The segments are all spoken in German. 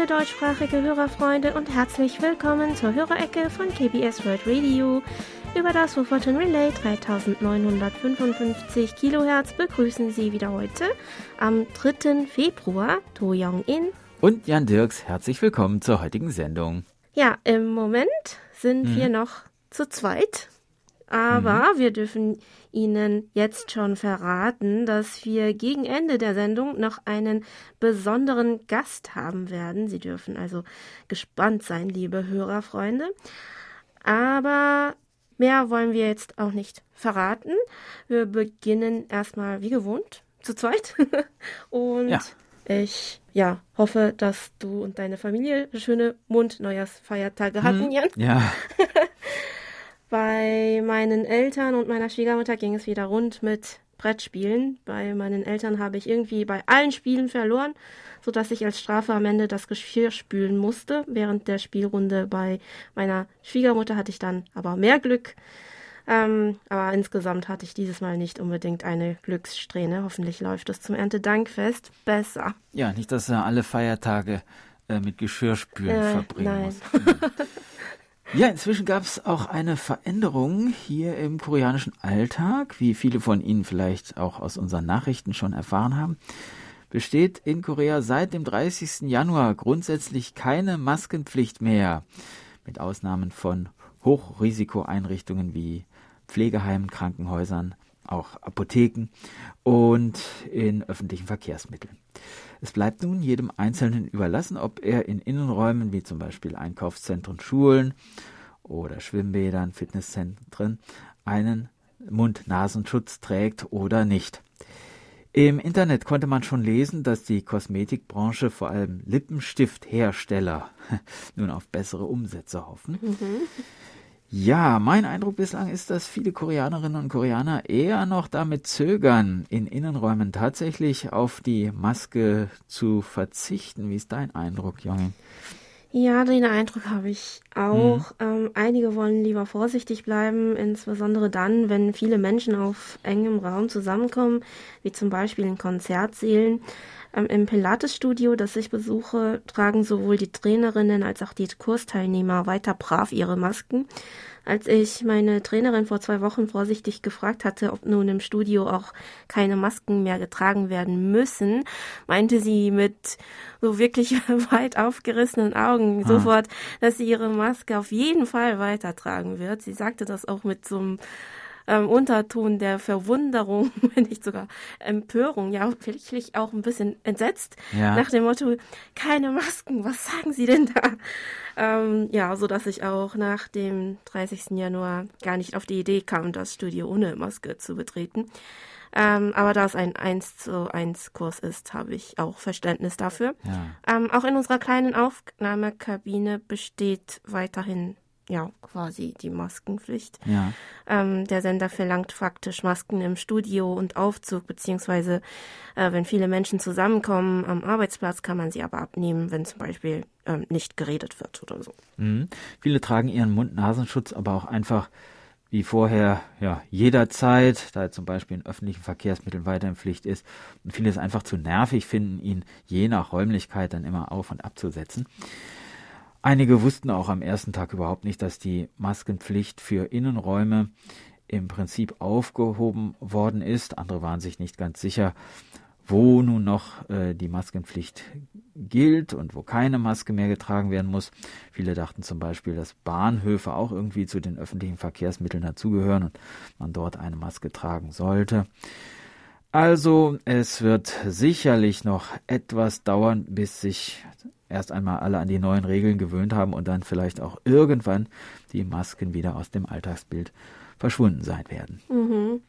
Liebe deutschsprachige Hörerfreunde und herzlich willkommen zur Hörerecke von KBS World Radio. Über das Wofforton Relay 3955 Kilohertz begrüßen Sie wieder heute am 3. Februar To Young In und Jan Dirks. Herzlich willkommen zur heutigen Sendung. Ja, im Moment sind mhm. wir noch zu zweit. Aber mhm. wir dürfen Ihnen jetzt schon verraten, dass wir gegen Ende der Sendung noch einen besonderen Gast haben werden. Sie dürfen also gespannt sein, liebe Hörerfreunde. Aber mehr wollen wir jetzt auch nicht verraten. Wir beginnen erstmal wie gewohnt zu zweit. Und ja. ich ja, hoffe, dass du und deine Familie schöne Mond-Neujahrsfeiertage hatten, hm, Jan. Ja. Bei meinen Eltern und meiner Schwiegermutter ging es wieder rund mit Brettspielen. Bei meinen Eltern habe ich irgendwie bei allen Spielen verloren, sodass ich als Strafe am Ende das Geschirr spülen musste. Während der Spielrunde bei meiner Schwiegermutter hatte ich dann aber mehr Glück. Ähm, aber insgesamt hatte ich dieses Mal nicht unbedingt eine Glückssträhne. Hoffentlich läuft es zum Erntedankfest besser. Ja, nicht, dass er alle Feiertage äh, mit Geschirrspülen äh, verbringen nein. muss. Ja, inzwischen gab es auch eine Veränderung hier im koreanischen Alltag, wie viele von Ihnen vielleicht auch aus unseren Nachrichten schon erfahren haben. Besteht in Korea seit dem 30. Januar grundsätzlich keine Maskenpflicht mehr, mit Ausnahmen von Hochrisikoeinrichtungen wie Pflegeheimen, Krankenhäusern, auch Apotheken und in öffentlichen Verkehrsmitteln. Es bleibt nun jedem Einzelnen überlassen, ob er in Innenräumen wie zum Beispiel Einkaufszentren, Schulen oder Schwimmbädern, Fitnesszentren einen Mund-Nasenschutz trägt oder nicht. Im Internet konnte man schon lesen, dass die Kosmetikbranche vor allem Lippenstifthersteller nun auf bessere Umsätze hoffen. Mhm. Ja, mein Eindruck bislang ist, dass viele Koreanerinnen und Koreaner eher noch damit zögern, in Innenräumen tatsächlich auf die Maske zu verzichten. Wie ist dein Eindruck, Junge? Ja, den Eindruck habe ich auch. Mhm. Ähm, einige wollen lieber vorsichtig bleiben, insbesondere dann, wenn viele Menschen auf engem Raum zusammenkommen, wie zum Beispiel in Konzertsälen. Ähm, Im Pilates-Studio, das ich besuche, tragen sowohl die Trainerinnen als auch die Kursteilnehmer weiter brav ihre Masken. Als ich meine Trainerin vor zwei Wochen vorsichtig gefragt hatte, ob nun im Studio auch keine Masken mehr getragen werden müssen, meinte sie mit so wirklich weit aufgerissenen Augen ah. sofort, dass sie ihre Maske auf jeden Fall weitertragen wird. Sie sagte das auch mit so einem ähm, Unterton der Verwunderung, wenn nicht sogar Empörung, ja, vielleicht auch ein bisschen entsetzt, ja. nach dem Motto, keine Masken, was sagen Sie denn da? Ähm, ja, so dass ich auch nach dem 30. Januar gar nicht auf die Idee kam, das Studio ohne Maske zu betreten. Ähm, aber da es ein 1 zu 1 Kurs ist, habe ich auch Verständnis dafür. Ja. Ähm, auch in unserer kleinen Aufnahmekabine besteht weiterhin ja quasi die Maskenpflicht. Ja. Ähm, der Sender verlangt faktisch Masken im Studio und Aufzug, beziehungsweise äh, wenn viele Menschen zusammenkommen am Arbeitsplatz, kann man sie aber abnehmen, wenn zum Beispiel ähm, nicht geredet wird oder so. Mhm. Viele tragen ihren Mund-Nasenschutz aber auch einfach wie vorher, ja, jederzeit, da er zum Beispiel in öffentlichen Verkehrsmitteln weiter in Pflicht ist und viele es einfach zu nervig finden, ihn je nach Räumlichkeit dann immer auf und abzusetzen. Einige wussten auch am ersten Tag überhaupt nicht, dass die Maskenpflicht für Innenräume im Prinzip aufgehoben worden ist. Andere waren sich nicht ganz sicher, wo nun noch äh, die Maskenpflicht gilt und wo keine Maske mehr getragen werden muss. Viele dachten zum Beispiel, dass Bahnhöfe auch irgendwie zu den öffentlichen Verkehrsmitteln dazugehören und man dort eine Maske tragen sollte. Also es wird sicherlich noch etwas dauern, bis sich erst einmal alle an die neuen Regeln gewöhnt haben und dann vielleicht auch irgendwann die Masken wieder aus dem Alltagsbild verschwunden sein werden. Mhm.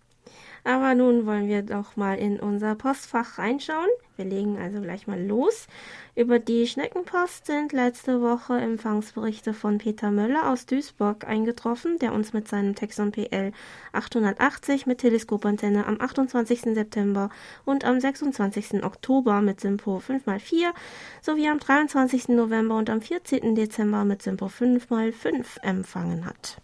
Aber nun wollen wir doch mal in unser Postfach reinschauen. Wir legen also gleich mal los. Über die Schneckenpost sind letzte Woche Empfangsberichte von Peter Möller aus Duisburg eingetroffen, der uns mit seinem Texon PL 880 mit Teleskopantenne am 28. September und am 26. Oktober mit Simpo 5x4 sowie am 23. November und am 14. Dezember mit Simpo 5x5 empfangen hat.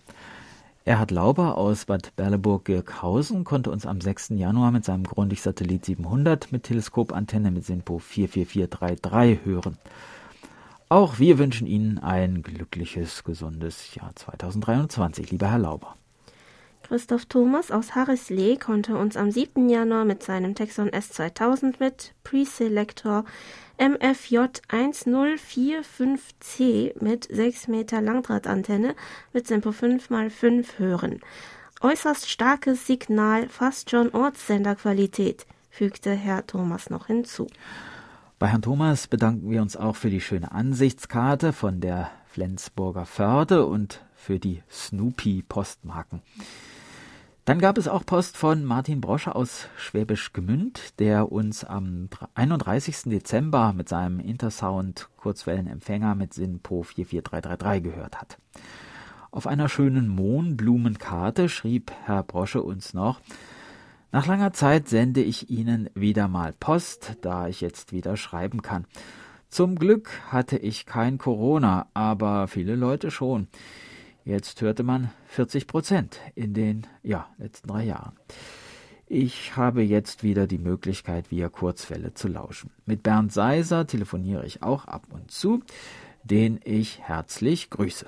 Erhard Lauber aus Bad Berleburg-Girkhausen konnte uns am 6. Januar mit seinem Grundig-Satellit 700 mit Teleskopantenne mit SINPO 44433 hören. Auch wir wünschen Ihnen ein glückliches, gesundes Jahr 2023, lieber Herr Lauber. Christoph Thomas aus Harrislee konnte uns am 7. Januar mit seinem Texon S2000 mit Preselector MFJ 1045C mit 6 Meter Langdrahtantenne mit Tempo 5x5 hören. Äußerst starkes Signal, fast schon Ortssenderqualität, fügte Herr Thomas noch hinzu. Bei Herrn Thomas bedanken wir uns auch für die schöne Ansichtskarte von der Flensburger Förde und für die Snoopy-Postmarken. Dann gab es auch Post von Martin Brosche aus Schwäbisch Gmünd, der uns am 31. Dezember mit seinem Intersound Kurzwellenempfänger mit SINPO 44333 gehört hat. Auf einer schönen Mohnblumenkarte schrieb Herr Brosche uns noch, nach langer Zeit sende ich Ihnen wieder mal Post, da ich jetzt wieder schreiben kann. Zum Glück hatte ich kein Corona, aber viele Leute schon. Jetzt hörte man 40 Prozent in den ja, letzten drei Jahren. Ich habe jetzt wieder die Möglichkeit, via Kurzwelle zu lauschen. Mit Bernd Seiser telefoniere ich auch ab und zu, den ich herzlich grüße.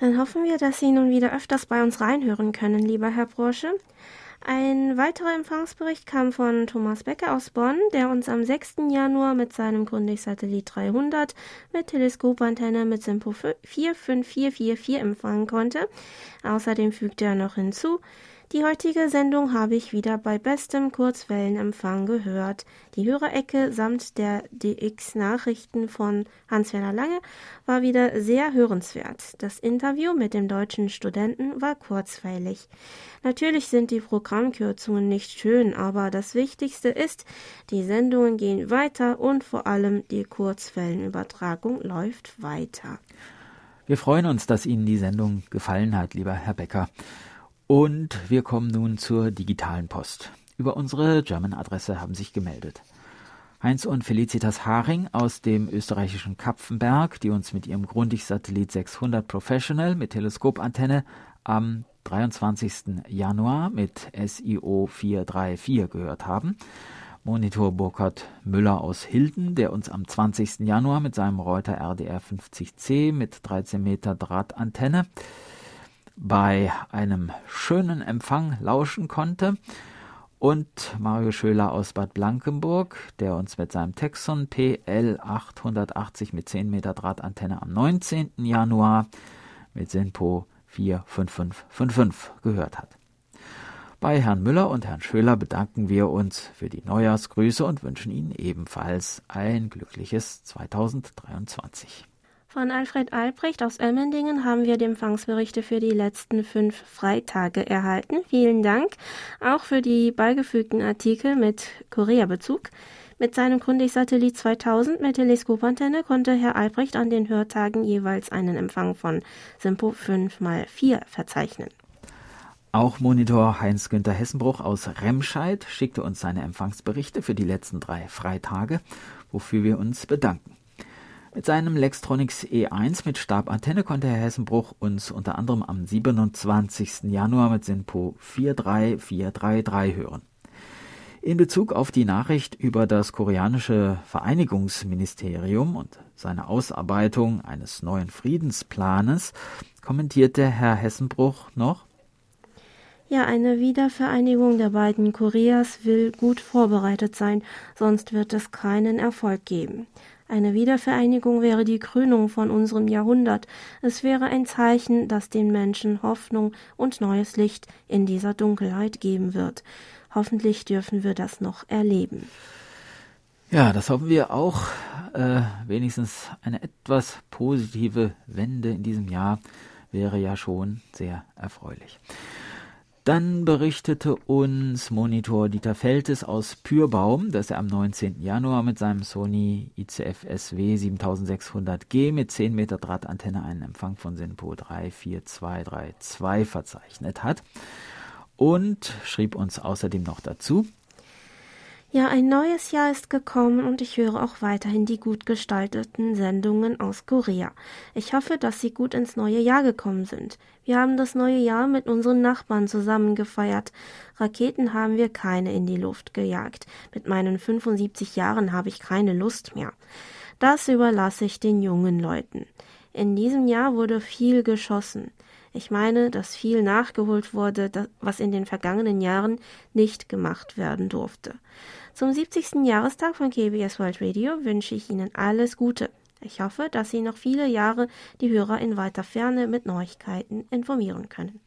Dann hoffen wir, dass Sie nun wieder öfters bei uns reinhören können, lieber Herr Brosche. Ein weiterer Empfangsbericht kam von Thomas Becker aus Bonn, der uns am 6. Januar mit seinem Grundig-Satellit 300 mit Teleskopantenne mit Simpo 45444 empfangen konnte. Außerdem fügte er noch hinzu, die heutige Sendung habe ich wieder bei bestem Kurzwellenempfang gehört. Die Hörerecke samt der DX-Nachrichten von Hans-Werner Lange war wieder sehr hörenswert. Das Interview mit dem deutschen Studenten war kurzweilig. Natürlich sind die Programmkürzungen nicht schön, aber das Wichtigste ist, die Sendungen gehen weiter und vor allem die Kurzwellenübertragung läuft weiter. Wir freuen uns, dass Ihnen die Sendung gefallen hat, lieber Herr Becker. Und wir kommen nun zur digitalen Post. Über unsere German-Adresse haben sich gemeldet. Heinz und Felicitas Haring aus dem österreichischen Kapfenberg, die uns mit ihrem Grundig-Satellit 600 Professional mit Teleskopantenne am 23. Januar mit SIO 434 gehört haben. Monitor Burkhard Müller aus Hilden, der uns am 20. Januar mit seinem Reuter RDR 50C mit 13 Meter Drahtantenne bei einem schönen Empfang lauschen konnte. Und Mario Schöler aus Bad Blankenburg, der uns mit seinem Texon PL 880 mit 10 Meter Drahtantenne am 19. Januar mit Sinpo 45555 gehört hat. Bei Herrn Müller und Herrn Schöler bedanken wir uns für die Neujahrsgrüße und wünschen Ihnen ebenfalls ein glückliches 2023. Von Alfred Albrecht aus Emmendingen haben wir die Empfangsberichte für die letzten fünf Freitage erhalten. Vielen Dank auch für die beigefügten Artikel mit Korea-Bezug. Mit seinem Grundig-Satellit 2000 mit Teleskopantenne konnte Herr Albrecht an den Hörtagen jeweils einen Empfang von Simpo 5x4 verzeichnen. Auch Monitor Heinz-Günther Hessenbruch aus Remscheid schickte uns seine Empfangsberichte für die letzten drei Freitage, wofür wir uns bedanken. Mit seinem Lextronics E1 mit Stabantenne konnte Herr Hessenbruch uns unter anderem am 27. Januar mit SINPO 43433 hören. In Bezug auf die Nachricht über das koreanische Vereinigungsministerium und seine Ausarbeitung eines neuen Friedensplanes kommentierte Herr Hessenbruch noch ja, eine Wiedervereinigung der beiden Koreas will gut vorbereitet sein, sonst wird es keinen Erfolg geben. Eine Wiedervereinigung wäre die Krönung von unserem Jahrhundert. Es wäre ein Zeichen, das den Menschen Hoffnung und neues Licht in dieser Dunkelheit geben wird. Hoffentlich dürfen wir das noch erleben. Ja, das hoffen wir auch. Äh, wenigstens eine etwas positive Wende in diesem Jahr wäre ja schon sehr erfreulich. Dann berichtete uns Monitor Dieter Feltes aus Pürbaum, dass er am 19. Januar mit seinem Sony ICF SW 7600G mit 10 Meter Drahtantenne einen Empfang von SINPO 34232 verzeichnet hat und schrieb uns außerdem noch dazu, ja, ein neues Jahr ist gekommen und ich höre auch weiterhin die gut gestalteten Sendungen aus Korea. Ich hoffe, dass Sie gut ins neue Jahr gekommen sind. Wir haben das neue Jahr mit unseren Nachbarn zusammen gefeiert. Raketen haben wir keine in die Luft gejagt. Mit meinen 75 Jahren habe ich keine Lust mehr. Das überlasse ich den jungen Leuten. In diesem Jahr wurde viel geschossen. Ich meine, dass viel nachgeholt wurde, was in den vergangenen Jahren nicht gemacht werden durfte. Zum 70. Jahrestag von KBS World Radio wünsche ich Ihnen alles Gute. Ich hoffe, dass Sie noch viele Jahre die Hörer in weiter Ferne mit Neuigkeiten informieren können.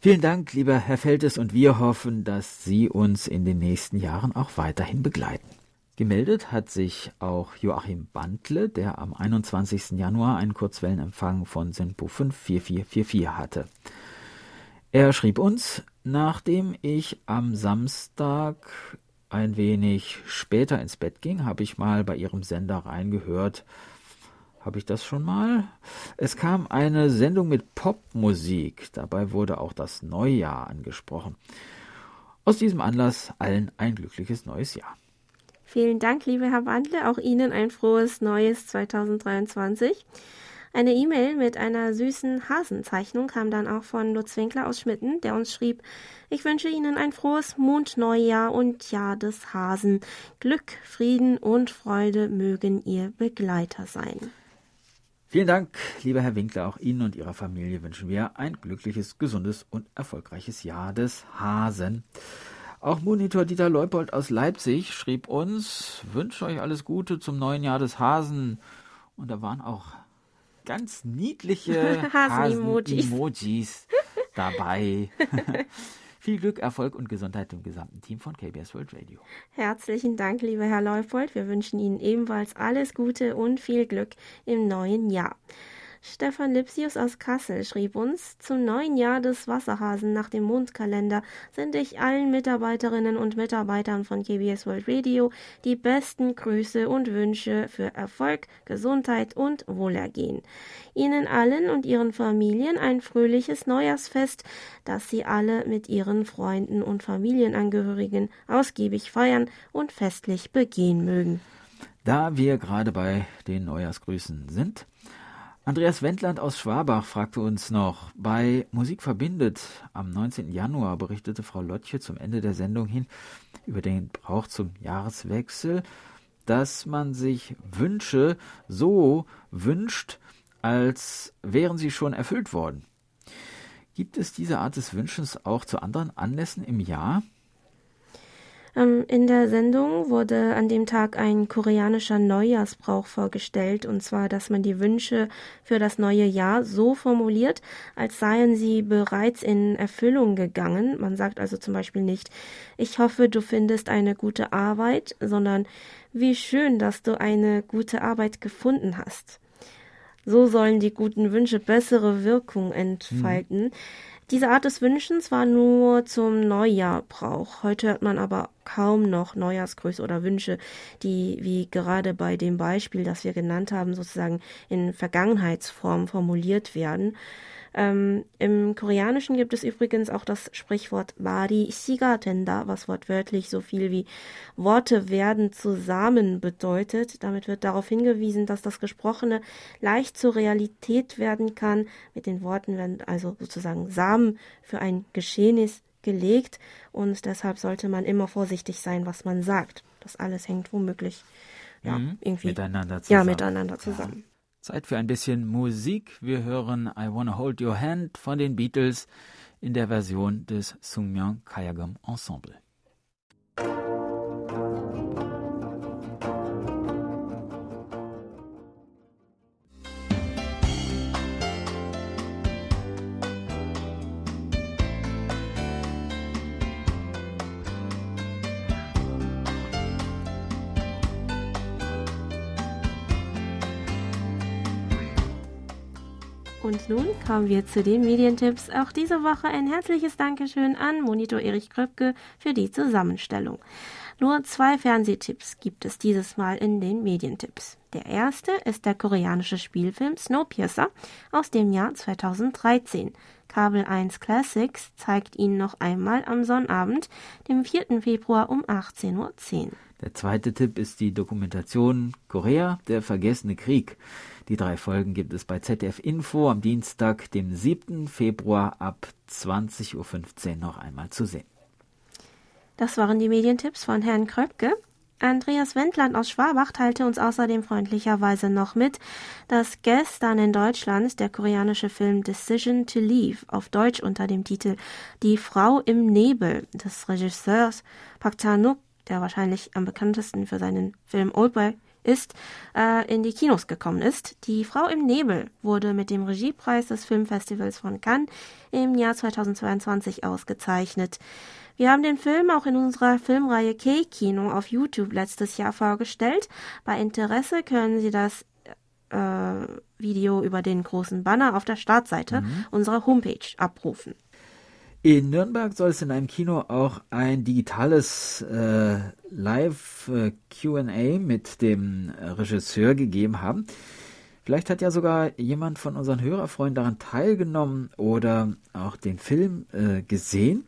Vielen Dank, lieber Herr Feltes, und wir hoffen, dass Sie uns in den nächsten Jahren auch weiterhin begleiten. Gemeldet hat sich auch Joachim Bandle, der am 21. Januar einen Kurzwellenempfang von Sinpo 54444 hatte. Er schrieb uns, nachdem ich am Samstag ein wenig später ins Bett ging, habe ich mal bei ihrem Sender reingehört. Habe ich das schon mal? Es kam eine Sendung mit Popmusik. Dabei wurde auch das Neujahr angesprochen. Aus diesem Anlass allen ein glückliches neues Jahr. Vielen Dank, liebe Herr Wandle. Auch Ihnen ein frohes neues 2023. Eine E-Mail mit einer süßen Hasenzeichnung kam dann auch von Lutz Winkler aus Schmitten, der uns schrieb, ich wünsche Ihnen ein frohes Mondneujahr und Jahr des Hasen. Glück, Frieden und Freude mögen Ihr Begleiter sein. Vielen Dank, lieber Herr Winkler. Auch Ihnen und Ihrer Familie wünschen wir ein glückliches, gesundes und erfolgreiches Jahr des Hasen. Auch Monitor Dieter Leupold aus Leipzig schrieb uns, wünsche euch alles Gute zum neuen Jahr des Hasen. Und da waren auch ganz niedliche Hasen-Emojis dabei. Viel Glück, Erfolg und Gesundheit dem gesamten Team von KBS World Radio. Herzlichen Dank, lieber Herr Leupold. Wir wünschen Ihnen ebenfalls alles Gute und viel Glück im neuen Jahr. Stefan Lipsius aus Kassel schrieb uns, zum neuen Jahr des Wasserhasen nach dem Mondkalender sende ich allen Mitarbeiterinnen und Mitarbeitern von KBS World Radio die besten Grüße und Wünsche für Erfolg, Gesundheit und Wohlergehen. Ihnen allen und Ihren Familien ein fröhliches Neujahrsfest, das Sie alle mit Ihren Freunden und Familienangehörigen ausgiebig feiern und festlich begehen mögen. Da wir gerade bei den Neujahrsgrüßen sind, Andreas Wendland aus Schwabach fragte uns noch, bei Musik verbindet am 19. Januar berichtete Frau Lottche zum Ende der Sendung hin über den Brauch zum Jahreswechsel, dass man sich Wünsche so wünscht, als wären sie schon erfüllt worden. Gibt es diese Art des Wünschens auch zu anderen Anlässen im Jahr? Ähm, in der Sendung wurde an dem Tag ein koreanischer Neujahrsbrauch vorgestellt, und zwar, dass man die Wünsche für das neue Jahr so formuliert, als seien sie bereits in Erfüllung gegangen. Man sagt also zum Beispiel nicht, ich hoffe, du findest eine gute Arbeit, sondern wie schön, dass du eine gute Arbeit gefunden hast. So sollen die guten Wünsche bessere Wirkung entfalten. Mhm. Diese Art des Wünschens war nur zum Neujahr Brauch. Heute hört man aber kaum noch Neujahrsgrüße oder Wünsche, die, wie gerade bei dem Beispiel, das wir genannt haben, sozusagen in Vergangenheitsform formuliert werden. Ähm, Im Koreanischen gibt es übrigens auch das Sprichwort Bari Shiga Tenda, was wortwörtlich so viel wie Worte werden zusammen bedeutet. Damit wird darauf hingewiesen, dass das Gesprochene leicht zur Realität werden kann. Mit den Worten werden also sozusagen Samen für ein Geschehnis gelegt und deshalb sollte man immer vorsichtig sein, was man sagt. Das alles hängt womöglich ja, mhm. irgendwie miteinander zusammen. Ja, miteinander zusammen. Ja. Zeit für ein bisschen Musik. Wir hören I Wanna Hold Your Hand von den Beatles in der Version des Sungmyeon Kayagam Ensemble. Und nun kommen wir zu den Medientipps. Auch diese Woche ein herzliches Dankeschön an Monitor Erich Kröpke für die Zusammenstellung. Nur zwei Fernsehtipps gibt es dieses Mal in den Medientipps. Der erste ist der koreanische Spielfilm Snowpiercer aus dem Jahr 2013. Kabel 1 Classics zeigt ihn noch einmal am Sonnabend, dem 4. Februar um 18.10 Uhr. Der zweite Tipp ist die Dokumentation Korea, der vergessene Krieg. Die drei Folgen gibt es bei ZDF Info am Dienstag, dem 7. Februar ab 20.15 Uhr noch einmal zu sehen. Das waren die Medientipps von Herrn Kröpke. Andreas Wendland aus Schwabach teilte uns außerdem freundlicherweise noch mit, dass gestern in Deutschland der koreanische Film Decision to Leave auf Deutsch unter dem Titel Die Frau im Nebel des Regisseurs Park Chan-wook, der wahrscheinlich am bekanntesten für seinen Film Oldboy ist, äh, in die Kinos gekommen ist. Die Frau im Nebel wurde mit dem Regiepreis des Filmfestivals von Cannes im Jahr 2022 ausgezeichnet. Wir haben den Film auch in unserer Filmreihe K-Kino auf YouTube letztes Jahr vorgestellt. Bei Interesse können Sie das äh, Video über den großen Banner auf der Startseite mhm. unserer Homepage abrufen. In Nürnberg soll es in einem Kino auch ein digitales äh, Live-QA mit dem Regisseur gegeben haben. Vielleicht hat ja sogar jemand von unseren Hörerfreunden daran teilgenommen oder auch den Film äh, gesehen.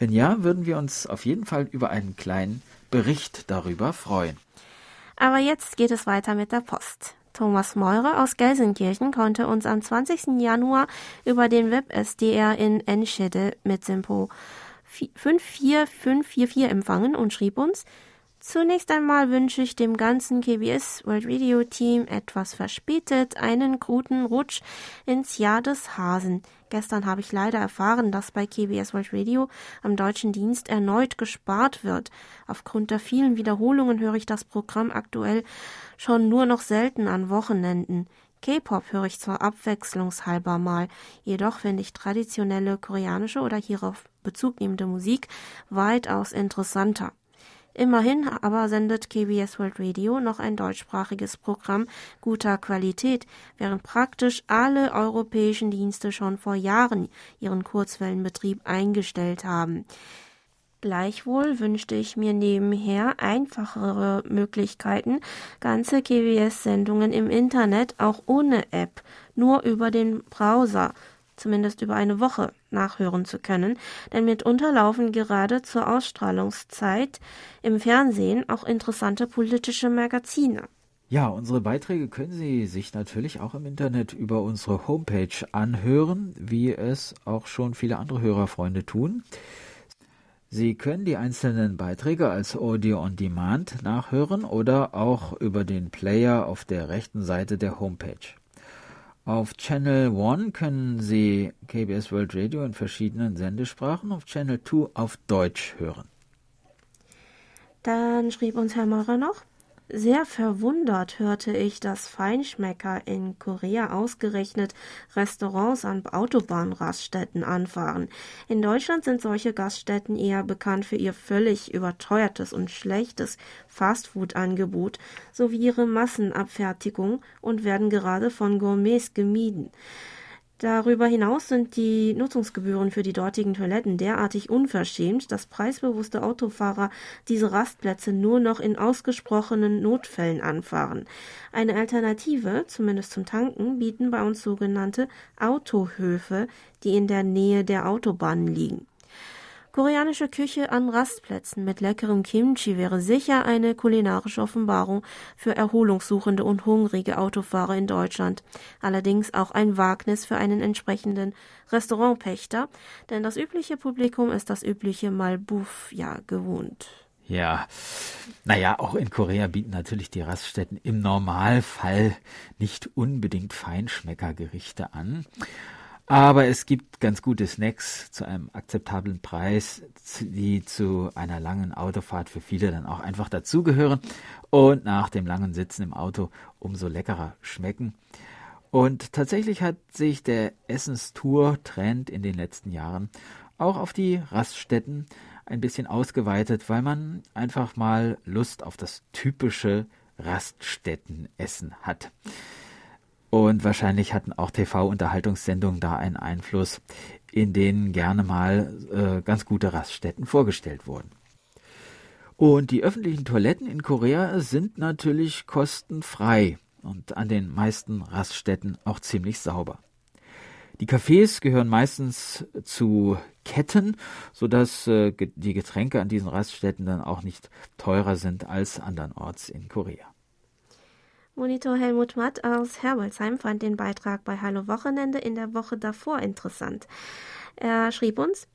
Wenn ja, würden wir uns auf jeden Fall über einen kleinen Bericht darüber freuen. Aber jetzt geht es weiter mit der Post. Thomas Meurer aus Gelsenkirchen konnte uns am 20. Januar über den Web-SDR in Enschede mit Simpo 54544 empfangen und schrieb uns, Zunächst einmal wünsche ich dem ganzen KBS World Radio Team etwas verspätet einen guten Rutsch ins Jahr des Hasen. Gestern habe ich leider erfahren, dass bei KBS World Radio am deutschen Dienst erneut gespart wird. Aufgrund der vielen Wiederholungen höre ich das Programm aktuell schon nur noch selten an Wochenenden. K-Pop höre ich zwar abwechslungshalber mal, jedoch finde ich traditionelle koreanische oder hierauf Bezug nehmende Musik weitaus interessanter. Immerhin aber sendet KBS World Radio noch ein deutschsprachiges Programm guter Qualität, während praktisch alle europäischen Dienste schon vor Jahren ihren Kurzwellenbetrieb eingestellt haben. Gleichwohl wünschte ich mir nebenher einfachere Möglichkeiten, ganze KBS-Sendungen im Internet auch ohne App, nur über den Browser zumindest über eine Woche nachhören zu können, denn mitunter laufen gerade zur Ausstrahlungszeit im Fernsehen auch interessante politische Magazine. Ja, unsere Beiträge können Sie sich natürlich auch im Internet über unsere Homepage anhören, wie es auch schon viele andere Hörerfreunde tun. Sie können die einzelnen Beiträge als Audio on Demand nachhören oder auch über den Player auf der rechten Seite der Homepage. Auf Channel 1 können Sie KBS World Radio in verschiedenen Sendesprachen, auf Channel 2 auf Deutsch hören. Dann schrieb uns Herr Maurer noch. Sehr verwundert hörte ich, dass Feinschmecker in Korea ausgerechnet Restaurants an Autobahnraststätten anfahren. In Deutschland sind solche Gaststätten eher bekannt für ihr völlig überteuertes und schlechtes Fastfood-Angebot sowie ihre Massenabfertigung und werden gerade von Gourmets gemieden. Darüber hinaus sind die Nutzungsgebühren für die dortigen Toiletten derartig unverschämt, dass preisbewusste Autofahrer diese Rastplätze nur noch in ausgesprochenen Notfällen anfahren. Eine Alternative, zumindest zum Tanken, bieten bei uns sogenannte Autohöfe, die in der Nähe der Autobahnen liegen. Koreanische Küche an Rastplätzen mit leckerem Kimchi wäre sicher eine kulinarische Offenbarung für erholungssuchende und hungrige Autofahrer in Deutschland. Allerdings auch ein Wagnis für einen entsprechenden Restaurantpächter, denn das übliche Publikum ist das übliche Malbouffe ja gewohnt. Ja, naja, auch in Korea bieten natürlich die Raststätten im Normalfall nicht unbedingt Feinschmeckergerichte an. Aber es gibt ganz gute Snacks zu einem akzeptablen Preis, die zu einer langen Autofahrt für viele dann auch einfach dazugehören und nach dem langen Sitzen im Auto umso leckerer schmecken. Und tatsächlich hat sich der Essenstour-Trend in den letzten Jahren auch auf die Raststätten ein bisschen ausgeweitet, weil man einfach mal Lust auf das typische Raststättenessen hat. Und wahrscheinlich hatten auch TV-Unterhaltungssendungen da einen Einfluss, in denen gerne mal äh, ganz gute Raststätten vorgestellt wurden. Und die öffentlichen Toiletten in Korea sind natürlich kostenfrei und an den meisten Raststätten auch ziemlich sauber. Die Cafés gehören meistens zu Ketten, sodass äh, die Getränke an diesen Raststätten dann auch nicht teurer sind als andernorts in Korea. Monitor Helmut Matt aus Herbolzheim fand den Beitrag bei Hallo Wochenende in der Woche davor interessant. Er schrieb uns,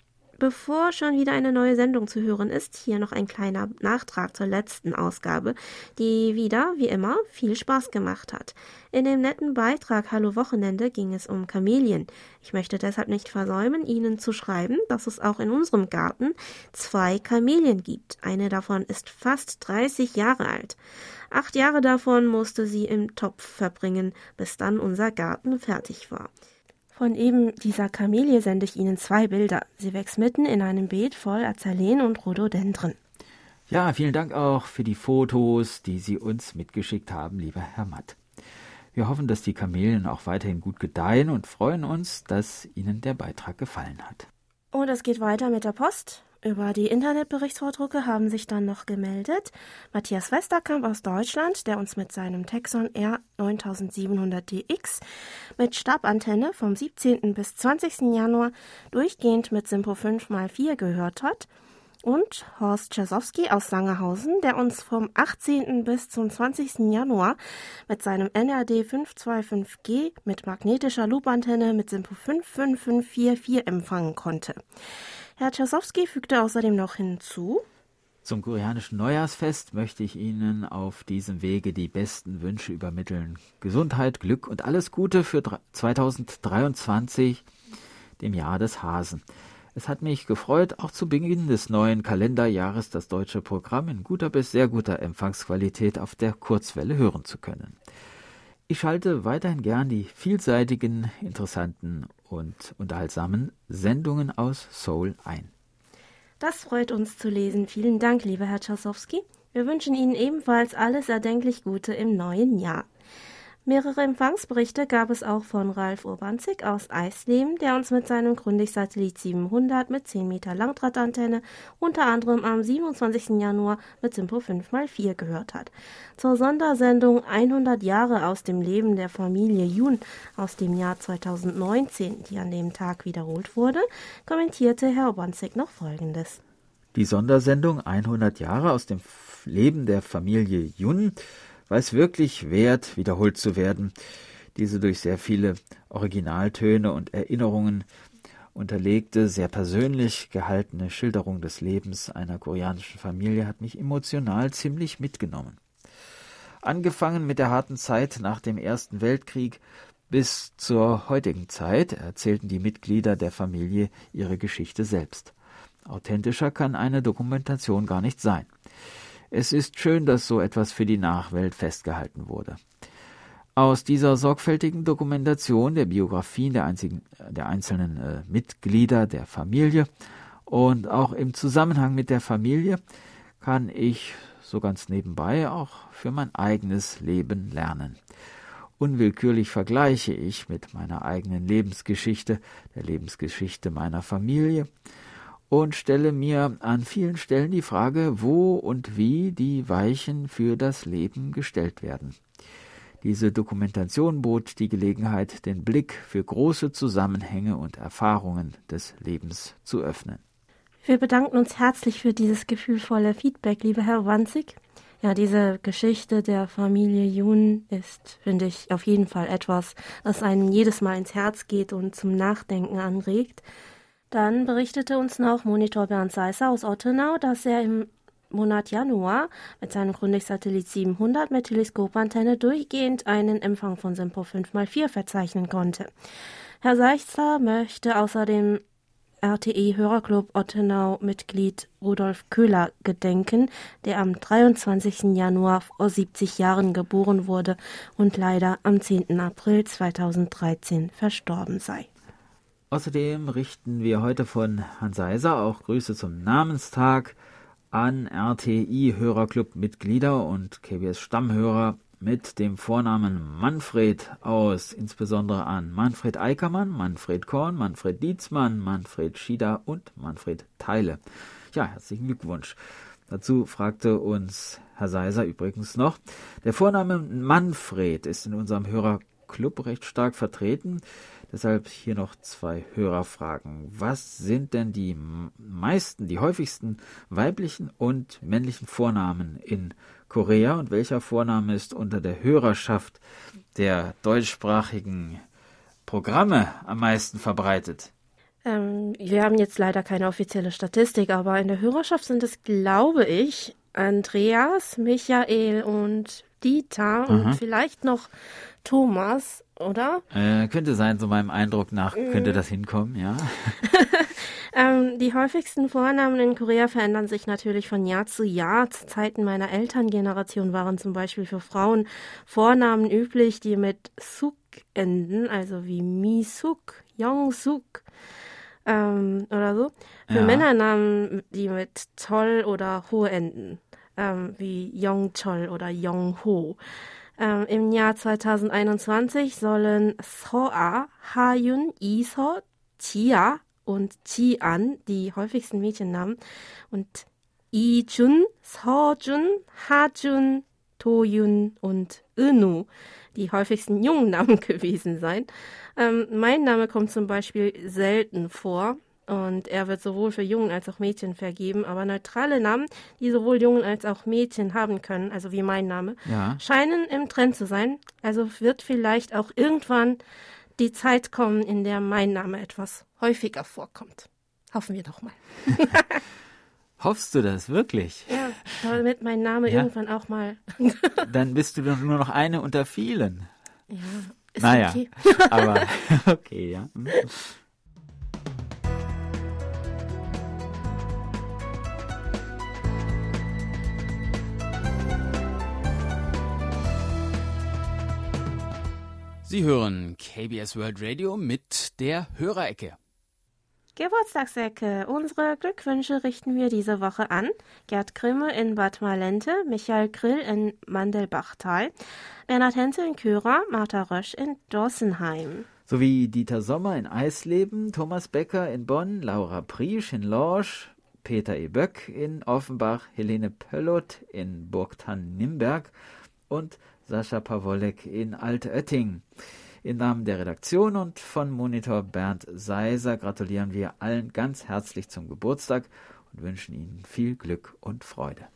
Bevor schon wieder eine neue Sendung zu hören ist, hier noch ein kleiner Nachtrag zur letzten Ausgabe, die wieder, wie immer, viel Spaß gemacht hat. In dem netten Beitrag Hallo Wochenende ging es um Kamelien. Ich möchte deshalb nicht versäumen, Ihnen zu schreiben, dass es auch in unserem Garten zwei Kamelien gibt. Eine davon ist fast 30 Jahre alt. Acht Jahre davon musste sie im Topf verbringen, bis dann unser Garten fertig war. Von eben dieser Kamelie sende ich Ihnen zwei Bilder. Sie wächst mitten in einem Beet voll Azaleen und Rhododendren. Ja, vielen Dank auch für die Fotos, die Sie uns mitgeschickt haben, lieber Herr Matt. Wir hoffen, dass die Kamelien auch weiterhin gut gedeihen und freuen uns, dass Ihnen der Beitrag gefallen hat. Und es geht weiter mit der Post. Über die Internetberichtsvordrucke haben sich dann noch gemeldet Matthias Westerkamp aus Deutschland, der uns mit seinem Texon R9700DX mit Stabantenne vom 17. bis 20. Januar durchgehend mit Simpo 5x4 gehört hat und Horst Czasowski aus Sangerhausen, der uns vom 18. bis zum 20. Januar mit seinem NRD 525G mit magnetischer Loopantenne mit Simpo 55544 empfangen konnte. Herr Czasowski fügte außerdem noch hinzu, zum koreanischen Neujahrsfest möchte ich Ihnen auf diesem Wege die besten Wünsche übermitteln. Gesundheit, Glück und alles Gute für 2023, dem Jahr des Hasen. Es hat mich gefreut, auch zu Beginn des neuen Kalenderjahres das deutsche Programm in guter bis sehr guter Empfangsqualität auf der Kurzwelle hören zu können. Ich schalte weiterhin gern die vielseitigen, interessanten und unterhaltsamen Sendungen aus Seoul ein. Das freut uns zu lesen. Vielen Dank, lieber Herr Czasowski. Wir wünschen Ihnen ebenfalls alles erdenklich Gute im neuen Jahr. Mehrere Empfangsberichte gab es auch von Ralf Urbanzig aus Eisleben, der uns mit seinem Grundig-Satellit 700 mit 10 Meter Langdrahtantenne unter anderem am 27. Januar mit Simpo 5x4 gehört hat. Zur Sondersendung 100 Jahre aus dem Leben der Familie Jun aus dem Jahr 2019, die an dem Tag wiederholt wurde, kommentierte Herr Urbanzig noch Folgendes. Die Sondersendung 100 Jahre aus dem Leben der Familie Jun war es wirklich wert, wiederholt zu werden. Diese durch sehr viele Originaltöne und Erinnerungen unterlegte, sehr persönlich gehaltene Schilderung des Lebens einer koreanischen Familie hat mich emotional ziemlich mitgenommen. Angefangen mit der harten Zeit nach dem Ersten Weltkrieg bis zur heutigen Zeit erzählten die Mitglieder der Familie ihre Geschichte selbst. Authentischer kann eine Dokumentation gar nicht sein. Es ist schön, dass so etwas für die Nachwelt festgehalten wurde. Aus dieser sorgfältigen Dokumentation der Biografien der, einzigen, der einzelnen äh, Mitglieder der Familie und auch im Zusammenhang mit der Familie kann ich so ganz nebenbei auch für mein eigenes Leben lernen. Unwillkürlich vergleiche ich mit meiner eigenen Lebensgeschichte, der Lebensgeschichte meiner Familie, und stelle mir an vielen Stellen die Frage, wo und wie die Weichen für das Leben gestellt werden. Diese Dokumentation bot die Gelegenheit, den Blick für große Zusammenhänge und Erfahrungen des Lebens zu öffnen. Wir bedanken uns herzlich für dieses gefühlvolle Feedback, lieber Herr Wanzig. Ja, diese Geschichte der Familie Jun ist, finde ich, auf jeden Fall etwas, das einem jedes Mal ins Herz geht und zum Nachdenken anregt. Dann berichtete uns noch Monitor Bernd Seisser aus Ottenau, dass er im Monat Januar mit seinem Grundig-Satellit 700 mit Teleskopantenne durchgehend einen Empfang von Simpo 5x4 verzeichnen konnte. Herr Seichter möchte außerdem RTE-Hörerclub Ottenau-Mitglied Rudolf Köhler gedenken, der am 23. Januar vor 70 Jahren geboren wurde und leider am 10. April 2013 verstorben sei. Außerdem richten wir heute von Hans Seiser auch Grüße zum Namenstag an RTI-Hörerclub-Mitglieder und KBS-Stammhörer mit dem Vornamen Manfred aus, insbesondere an Manfred Eickermann, Manfred Korn, Manfred Dietzmann, Manfred Schieder und Manfred Teile. Ja, herzlichen Glückwunsch. Dazu fragte uns Herr Seiser übrigens noch, der Vorname Manfred ist in unserem Hörerclub recht stark vertreten. Deshalb hier noch zwei Hörerfragen. Was sind denn die meisten, die häufigsten weiblichen und männlichen Vornamen in Korea und welcher Vorname ist unter der Hörerschaft der deutschsprachigen Programme am meisten verbreitet? Ähm, wir haben jetzt leider keine offizielle Statistik, aber in der Hörerschaft sind es, glaube ich, Andreas, Michael und Dieter Aha. und vielleicht noch Thomas, oder? Äh, könnte sein, so meinem Eindruck nach könnte mhm. das hinkommen, ja. ähm, die häufigsten Vornamen in Korea verändern sich natürlich von Jahr zu Jahr. Zu Zeiten meiner Elterngeneration waren zum Beispiel für Frauen Vornamen üblich, die mit Suk enden, also wie Mi-Suk, Young-Suk ähm, oder so. Für ja. Männernamen, die mit Toll oder Ho enden, ähm, wie Yong-Chol oder Yong-Ho. Ähm, Im Jahr 2021 sollen Soa, Ha-Yun, Iso, Chia und Chi-An die häufigsten Mädchennamen und I-Jun, So-Jun, Ha-Jun, To-Yun und Inu die häufigsten jungen Namen gewesen sein. Ähm, mein Name kommt zum Beispiel selten vor. Und er wird sowohl für Jungen als auch Mädchen vergeben, aber neutrale Namen, die sowohl Jungen als auch Mädchen haben können, also wie mein Name, ja. scheinen im Trend zu sein. Also wird vielleicht auch irgendwann die Zeit kommen, in der mein Name etwas häufiger vorkommt. Hoffen wir doch mal. Hoffst du das wirklich? Ja, damit mein Name ja. irgendwann auch mal. Dann bist du doch nur noch eine unter vielen. Ja, ist naja, okay. aber okay, ja. Sie hören KBS World Radio mit der Hörerecke. Geburtstagsecke. Unsere Glückwünsche richten wir diese Woche an. Gerd Grimme in Bad Malente, Michael Grill in Mandelbachtal, Bernhard Henze in Köra, Martha Rösch in Dossenheim. Sowie Dieter Sommer in Eisleben, Thomas Becker in Bonn, Laura Priesch in Lorsch, Peter E. Böck in Offenbach, Helene Pöllot in Burgtann-Nimberg und Sascha Pawolek in Altötting. Im Namen der Redaktion und von Monitor Bernd Seiser gratulieren wir allen ganz herzlich zum Geburtstag und wünschen Ihnen viel Glück und Freude.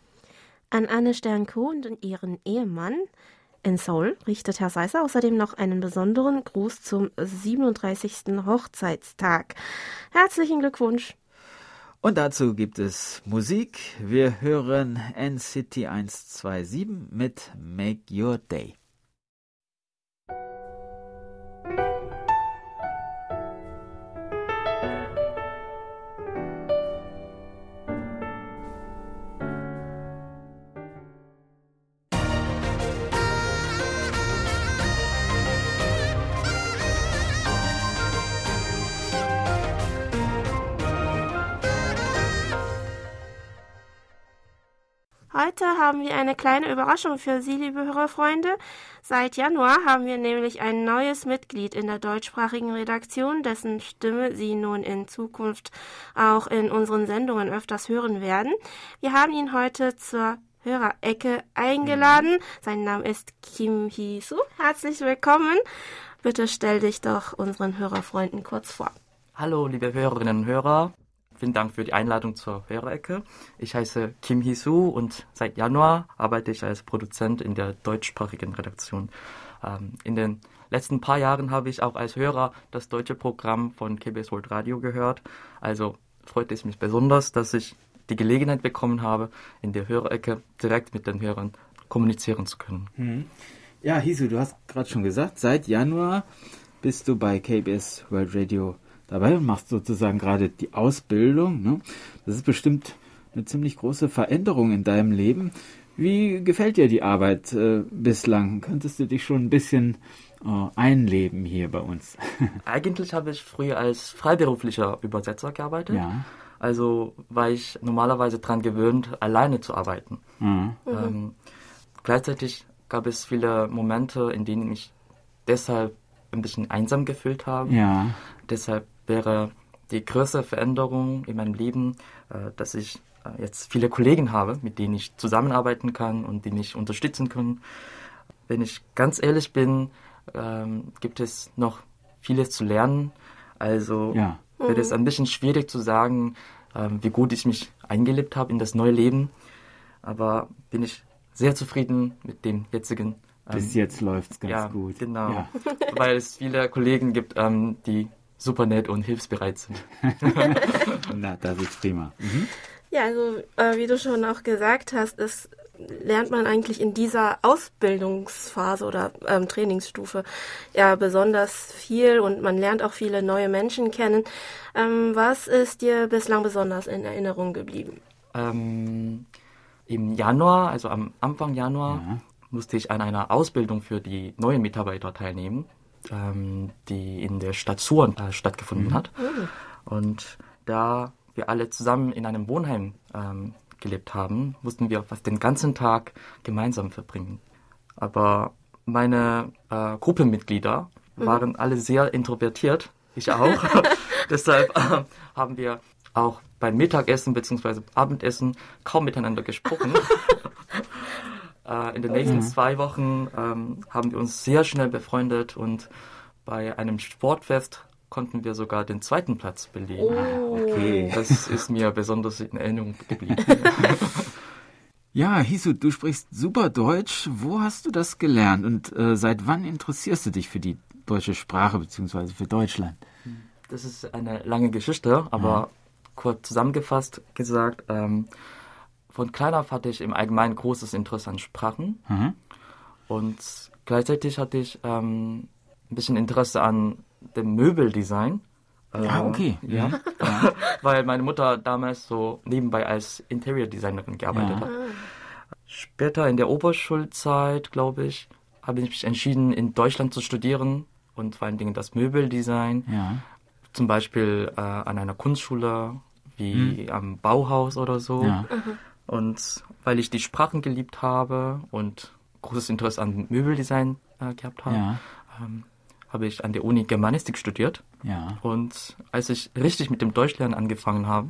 An Anne Sternko und ihren Ehemann in Seoul richtet Herr Seiser außerdem noch einen besonderen Gruß zum 37. Hochzeitstag. Herzlichen Glückwunsch! Und dazu gibt es Musik. Wir hören NCT 127 mit Make Your Day. Haben wir eine kleine Überraschung für Sie, liebe Hörerfreunde. Seit Januar haben wir nämlich ein neues Mitglied in der deutschsprachigen Redaktion, dessen Stimme Sie nun in Zukunft auch in unseren Sendungen öfters hören werden. Wir haben ihn heute zur Hörerecke eingeladen. Mhm. Sein Name ist Kim Hee-soo. Herzlich willkommen. Bitte stell dich doch unseren Hörerfreunden kurz vor. Hallo, liebe Hörerinnen und Hörer. Vielen Dank für die Einladung zur Hörerecke. Ich heiße Kim Hee-soo und seit Januar arbeite ich als Produzent in der deutschsprachigen Redaktion. Ähm, in den letzten paar Jahren habe ich auch als Hörer das deutsche Programm von KBS World Radio gehört. Also freut es mich besonders, dass ich die Gelegenheit bekommen habe, in der Hörerecke direkt mit den Hörern kommunizieren zu können. Mhm. Ja, Hisu, du hast gerade schon gesagt, seit Januar bist du bei KBS World Radio dabei und machst sozusagen gerade die Ausbildung. Ne? Das ist bestimmt eine ziemlich große Veränderung in deinem Leben. Wie gefällt dir die Arbeit äh, bislang? Könntest du dich schon ein bisschen äh, einleben hier bei uns? Eigentlich habe ich früher als freiberuflicher Übersetzer gearbeitet. Ja. Also war ich normalerweise daran gewöhnt, alleine zu arbeiten. Mhm. Ähm, gleichzeitig gab es viele Momente, in denen ich deshalb ein bisschen einsam gefühlt habe. Ja. Deshalb wäre die größte Veränderung in meinem Leben, äh, dass ich äh, jetzt viele Kollegen habe, mit denen ich zusammenarbeiten kann und die mich unterstützen können. Wenn ich ganz ehrlich bin, ähm, gibt es noch vieles zu lernen. Also ja. wird es ein bisschen schwierig zu sagen, ähm, wie gut ich mich eingelebt habe in das neue Leben. Aber bin ich sehr zufrieden mit dem jetzigen. Ähm, Bis jetzt läuft es ganz ja, gut. Genau. Ja. Weil es viele Kollegen gibt, ähm, die super nett und hilfsbereit sind. Na, das ist prima. Mhm. Ja, also äh, wie du schon auch gesagt hast, es lernt man eigentlich in dieser Ausbildungsphase oder ähm, Trainingsstufe ja besonders viel und man lernt auch viele neue Menschen kennen. Ähm, was ist dir bislang besonders in Erinnerung geblieben? Ähm, Im Januar, also am Anfang Januar, ja. musste ich an einer Ausbildung für die neuen Mitarbeiter teilnehmen, ähm, die in der Stadt Suren äh, stattgefunden mhm. hat. Mhm. Und da wir alle zusammen in einem Wohnheim ähm, gelebt haben, mussten wir fast den ganzen Tag gemeinsam verbringen. Aber meine äh, Gruppenmitglieder mhm. waren alle sehr introvertiert, ich auch. Deshalb äh, haben wir auch beim Mittagessen bzw. Abendessen kaum miteinander gesprochen. äh, in den nächsten mhm. zwei Wochen ähm, haben wir uns sehr schnell befreundet und bei einem Sportfest konnten wir sogar den zweiten Platz belegen. Oh. Okay. Das ist mir besonders in Erinnerung geblieben. ja, Hisu, du sprichst super Deutsch. Wo hast du das gelernt und äh, seit wann interessierst du dich für die deutsche Sprache bzw. für Deutschland? Das ist eine lange Geschichte, aber ja. kurz zusammengefasst gesagt, ähm, von klein auf hatte ich im Allgemeinen großes Interesse an Sprachen mhm. und gleichzeitig hatte ich ähm, ein bisschen Interesse an dem Möbeldesign. Ja, äh, okay. Ja. ja. Weil meine Mutter damals so nebenbei als Interior Designerin gearbeitet ja. hat. Später in der Oberschulzeit, glaube ich, habe ich mich entschieden, in Deutschland zu studieren und vor allen Dingen das Möbeldesign. Ja. Zum Beispiel äh, an einer Kunstschule wie hm. am Bauhaus oder so. Ja. Mhm. Und weil ich die Sprachen geliebt habe und großes Interesse an Möbeldesign äh, gehabt habe, ja. ähm, habe ich an der Uni Germanistik studiert. Ja. Und als ich richtig mit dem Deutschlernen angefangen habe,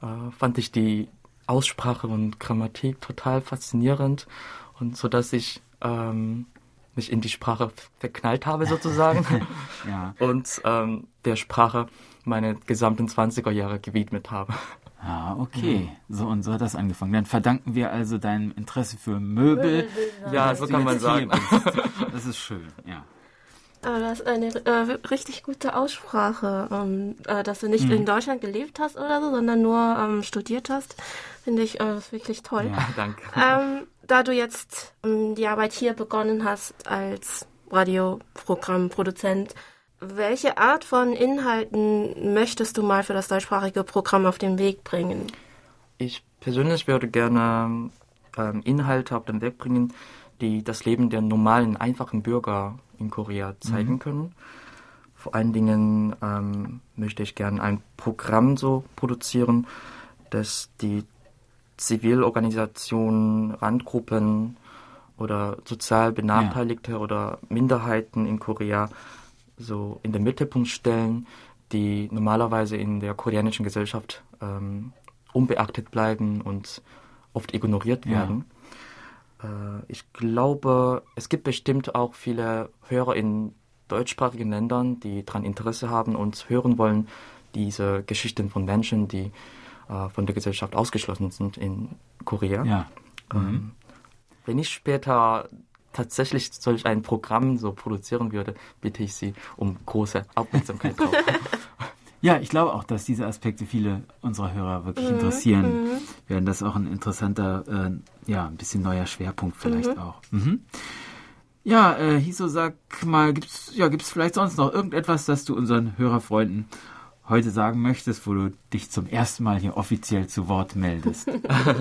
äh, fand ich die Aussprache und Grammatik total faszinierend und so dass ich ähm, mich in die Sprache verknallt habe sozusagen ja. und ähm, der Sprache meine gesamten 20er Jahre gewidmet habe. Ah, okay. Mhm. So und so hat das angefangen. Dann verdanken wir also deinem Interesse für Möbel. Ja, so kann man sagen. Das ist schön, ja. Aber das ist eine äh, richtig gute Aussprache, ähm, äh, dass du nicht mhm. in Deutschland gelebt hast oder so, sondern nur ähm, studiert hast. Finde ich äh, wirklich toll. Ja, danke. Ähm, da du jetzt ähm, die Arbeit hier begonnen hast als Radioprogrammproduzent, welche Art von Inhalten möchtest du mal für das deutschsprachige Programm auf den Weg bringen? Ich persönlich würde gerne ähm, Inhalte auf den Weg bringen, die das Leben der normalen, einfachen Bürger in Korea zeigen mhm. können. Vor allen Dingen ähm, möchte ich gerne ein Programm so produzieren, das die Zivilorganisationen, Randgruppen oder sozial Benachteiligte ja. oder Minderheiten in Korea so in den Mittelpunkt stellen, die normalerweise in der koreanischen Gesellschaft ähm, unbeachtet bleiben und oft ignoriert werden. Ja. Äh, ich glaube, es gibt bestimmt auch viele Hörer in deutschsprachigen Ländern, die daran Interesse haben und hören wollen, diese Geschichten von Menschen, die äh, von der Gesellschaft ausgeschlossen sind in Korea. Ja. Ähm, mhm. wenn ich später tatsächlich solch ein Programm so produzieren würde, bitte ich Sie um große Aufmerksamkeit drauf. Ja, ich glaube auch, dass diese Aspekte viele unserer Hörer wirklich mhm. interessieren. Mhm. Werden das auch ein interessanter, äh, ja, ein bisschen neuer Schwerpunkt vielleicht mhm. auch. Mhm. Ja, äh, Hiso, sag mal, gibt's, ja, gibt's vielleicht sonst noch irgendetwas, das du unseren Hörerfreunden heute sagen möchtest, wo du dich zum ersten Mal hier offiziell zu Wort meldest?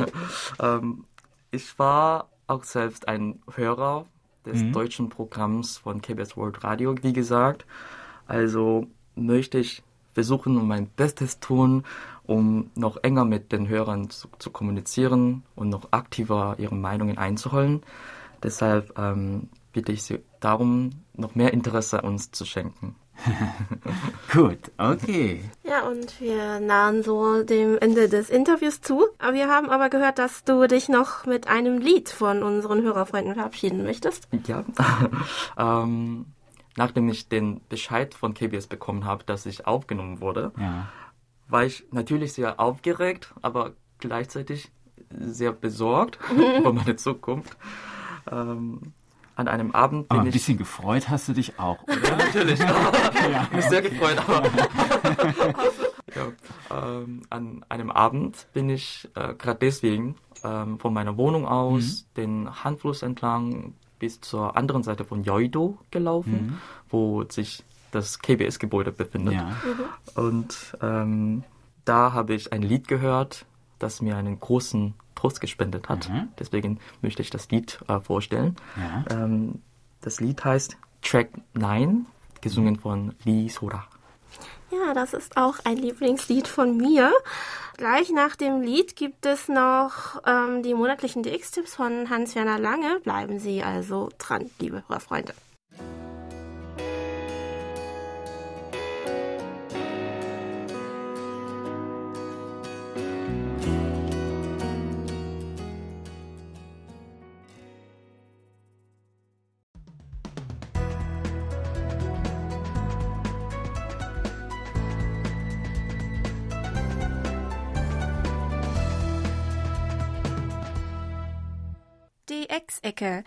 ähm, ich war auch selbst ein Hörer des mhm. deutschen Programms von KBS World Radio, wie gesagt. Also möchte ich versuchen und mein Bestes tun, um noch enger mit den Hörern zu, zu kommunizieren und noch aktiver ihre Meinungen einzuholen. Deshalb ähm, bitte ich Sie darum, noch mehr Interesse uns zu schenken. Gut, okay. Ja, und wir nahen so dem Ende des Interviews zu. Wir haben aber gehört, dass du dich noch mit einem Lied von unseren Hörerfreunden verabschieden möchtest. Ja. ähm, nachdem ich den Bescheid von KBS bekommen habe, dass ich aufgenommen wurde, ja. war ich natürlich sehr aufgeregt, aber gleichzeitig sehr besorgt über meine Zukunft. Ähm, an einem Abend bin aber ein ich... bisschen gefreut hast du dich auch, oder? ja, natürlich. ja. Mich sehr gefreut. Aber ja, ähm, an einem Abend bin ich äh, gerade deswegen ähm, von meiner Wohnung aus mhm. den Handfluss entlang bis zur anderen Seite von Yoido gelaufen, mhm. wo sich das KBS-Gebäude befindet. Ja. Mhm. Und ähm, da habe ich ein Lied gehört, das mir einen großen Trost gespendet hat. Mhm. Deswegen möchte ich das Lied äh, vorstellen. Ja. Ähm, das Lied heißt Track 9, gesungen von Lee Sora. Ja, das ist auch ein Lieblingslied von mir. Gleich nach dem Lied gibt es noch ähm, die monatlichen DX-Tipps von Hans-Werner Lange. Bleiben Sie also dran, liebe Hörfreunde. DX-Ecke.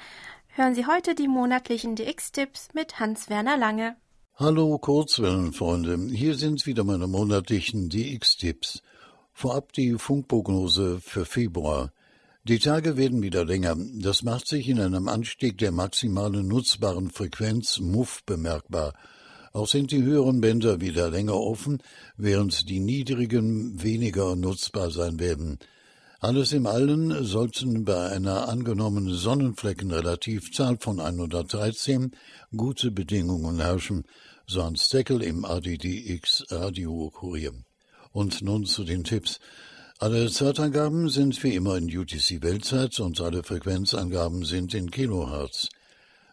Hören Sie heute die monatlichen DX-Tipps mit Hans-Werner Lange. Hallo Kurzwellenfreunde, hier sind wieder meine monatlichen DX-Tipps. Vorab die Funkprognose für Februar. Die Tage werden wieder länger. Das macht sich in einem Anstieg der maximalen nutzbaren Frequenz MUF bemerkbar. Auch sind die höheren Bänder wieder länger offen, während die niedrigen weniger nutzbar sein werden. Alles im Allen sollten bei einer angenommenen Sonnenfleckenrelativzahl von 113 gute Bedingungen herrschen, so ein Steckel im ADDX Radio Kurier. Und nun zu den Tipps. Alle Zeitangaben sind wie immer in UTC Weltzeit und alle Frequenzangaben sind in Kilohertz.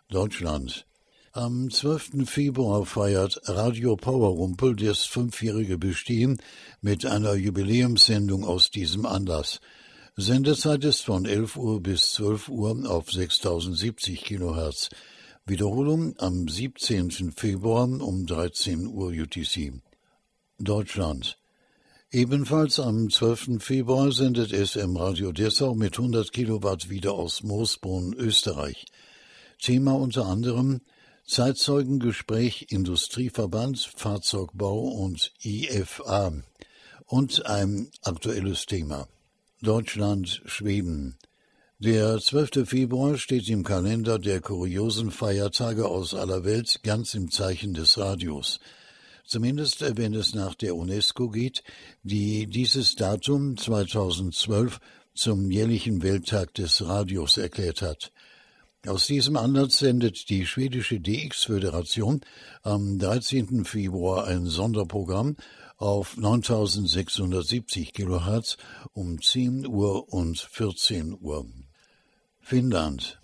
Deutschland. Am 12. Februar feiert Radio Powerrumpel das fünfjährige Bestehen mit einer Jubiläumssendung aus diesem Anlass. Sendezeit ist von 11 Uhr bis 12 Uhr auf 6070 Kilohertz. Wiederholung am 17. Februar um 13 Uhr UTC. Deutschland. Ebenfalls am 12. Februar sendet SM Radio Dessau mit 100 Kilowatt wieder aus Moosbrunn, Österreich. Thema unter anderem Zeitzeugengespräch Industrieverband, Fahrzeugbau und IFA und ein aktuelles Thema. Deutschland, Schweden. Der 12. Februar steht im Kalender der kuriosen Feiertage aus aller Welt ganz im Zeichen des Radios. Zumindest wenn es nach der UNESCO geht, die dieses Datum 2012 zum jährlichen Welttag des Radios erklärt hat. Aus diesem Anlass sendet die schwedische DX-Föderation am 13. Februar ein Sonderprogramm auf 9670 Kilohertz um 10 Uhr und 14 Uhr. Finnland.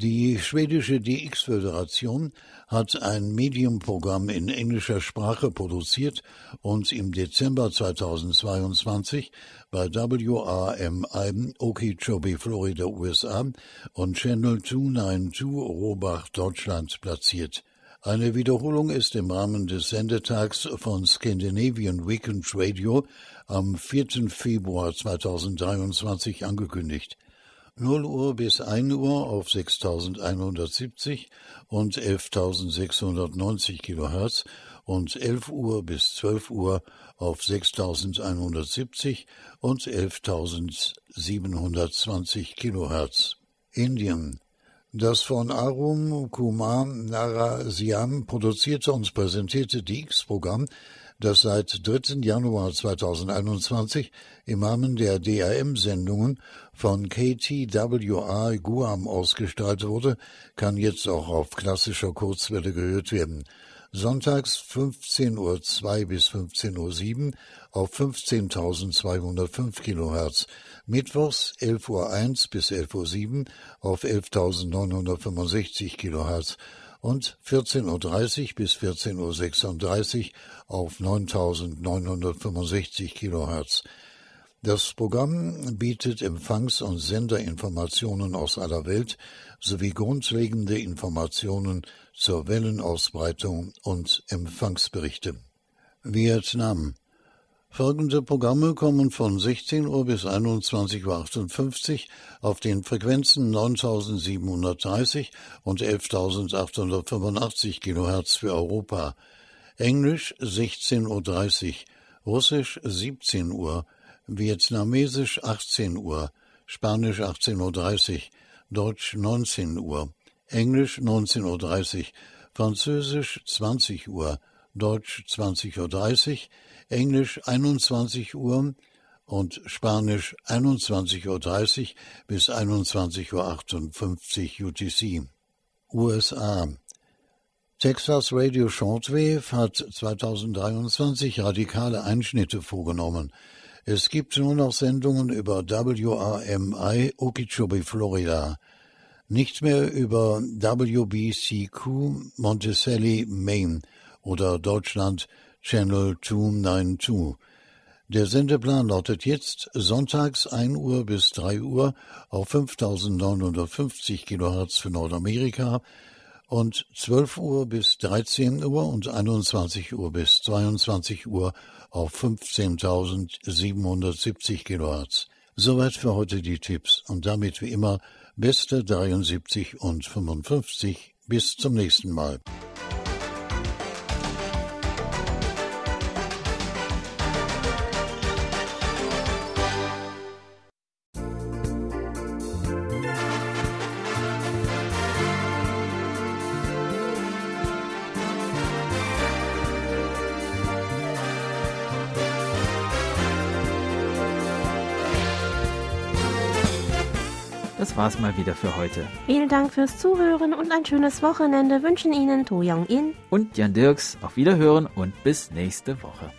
Die schwedische DX-Föderation hat ein Medium-Programm in englischer Sprache produziert und im Dezember 2022 bei WRMI Okeechobee, Florida, USA und Channel 292 Robach, Deutschland platziert. Eine Wiederholung ist im Rahmen des Sendetags von Scandinavian Weekend Radio am 4. Februar 2023 angekündigt. 0 Uhr bis 1 Uhr auf 6170 und 11690 Kilohertz und 11 Uhr bis 12 Uhr auf 6170 und 11720 Kilohertz. Indien das von Arum Kumar Narasiam produzierte und präsentierte DX-Programm, das seit 3. Januar 2021 im Rahmen der DRM-Sendungen von KTWA Guam ausgestrahlt wurde, kann jetzt auch auf klassischer Kurzwelle gehört werden. Sonntags 15.02 Uhr bis 15.07 Uhr auf 15.205 Kilohertz Mittwochs 11.01 Uhr bis 11.07 Uhr auf 11.965 kHz und 14.30 Uhr bis 14.36 Uhr auf 9.965 kHz. Das Programm bietet Empfangs- und Senderinformationen aus aller Welt sowie grundlegende Informationen zur Wellenausbreitung und Empfangsberichte. Vietnam Folgende Programme kommen von 16 Uhr bis 21.58 Uhr auf den Frequenzen 9730 und 11.885 kHz für Europa. Englisch 16.30 Uhr, Russisch 17 Uhr, Vietnamesisch 18 Uhr, Spanisch 18.30 Uhr, Deutsch 19 Uhr, Englisch 19.30 Uhr, Französisch 20 Uhr, Deutsch 20.30 Uhr, Englisch 21 Uhr und Spanisch 21.30 Uhr bis 21.58 Uhr UTC. USA Texas Radio Shortwave hat 2023 radikale Einschnitte vorgenommen. Es gibt nur noch Sendungen über WRMI Okeechobee, Florida. Nicht mehr über WBCQ Monticelli, Maine oder Deutschland Channel 292. Der Sendeplan lautet jetzt sonntags 1 Uhr bis 3 Uhr auf 5950 kHz für Nordamerika, und 12 Uhr bis 13 Uhr und 21 Uhr bis 22 Uhr auf 15.770 Kilohertz. Soweit für heute die Tipps und damit wie immer beste 73 und 55. Bis zum nächsten Mal. War's mal wieder für heute. Vielen Dank fürs Zuhören und ein schönes Wochenende wünschen Ihnen To Young In und Jan Dirks. Auf Wiederhören und bis nächste Woche.